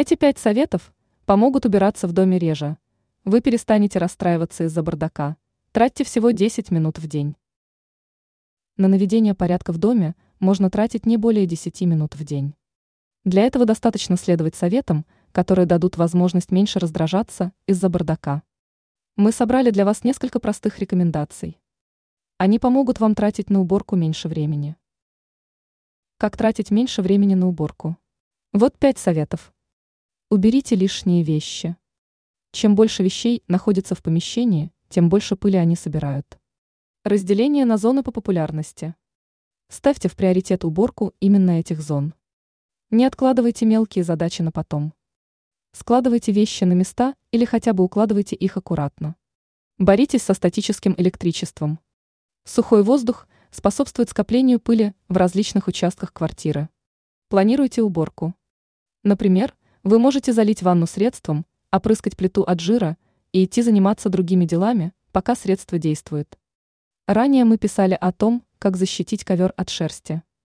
Эти пять советов помогут убираться в доме реже. Вы перестанете расстраиваться из-за бардака. Тратьте всего 10 минут в день. На наведение порядка в доме можно тратить не более 10 минут в день. Для этого достаточно следовать советам, которые дадут возможность меньше раздражаться из-за бардака. Мы собрали для вас несколько простых рекомендаций. Они помогут вам тратить на уборку меньше времени. Как тратить меньше времени на уборку? Вот пять советов. Уберите лишние вещи. Чем больше вещей находится в помещении, тем больше пыли они собирают. Разделение на зоны по популярности. Ставьте в приоритет уборку именно этих зон. Не откладывайте мелкие задачи на потом. Складывайте вещи на места или хотя бы укладывайте их аккуратно. Боритесь со статическим электричеством. Сухой воздух способствует скоплению пыли в различных участках квартиры. Планируйте уборку. Например, вы можете залить ванну средством, опрыскать плиту от жира и идти заниматься другими делами, пока средство действует. Ранее мы писали о том, как защитить ковер от шерсти.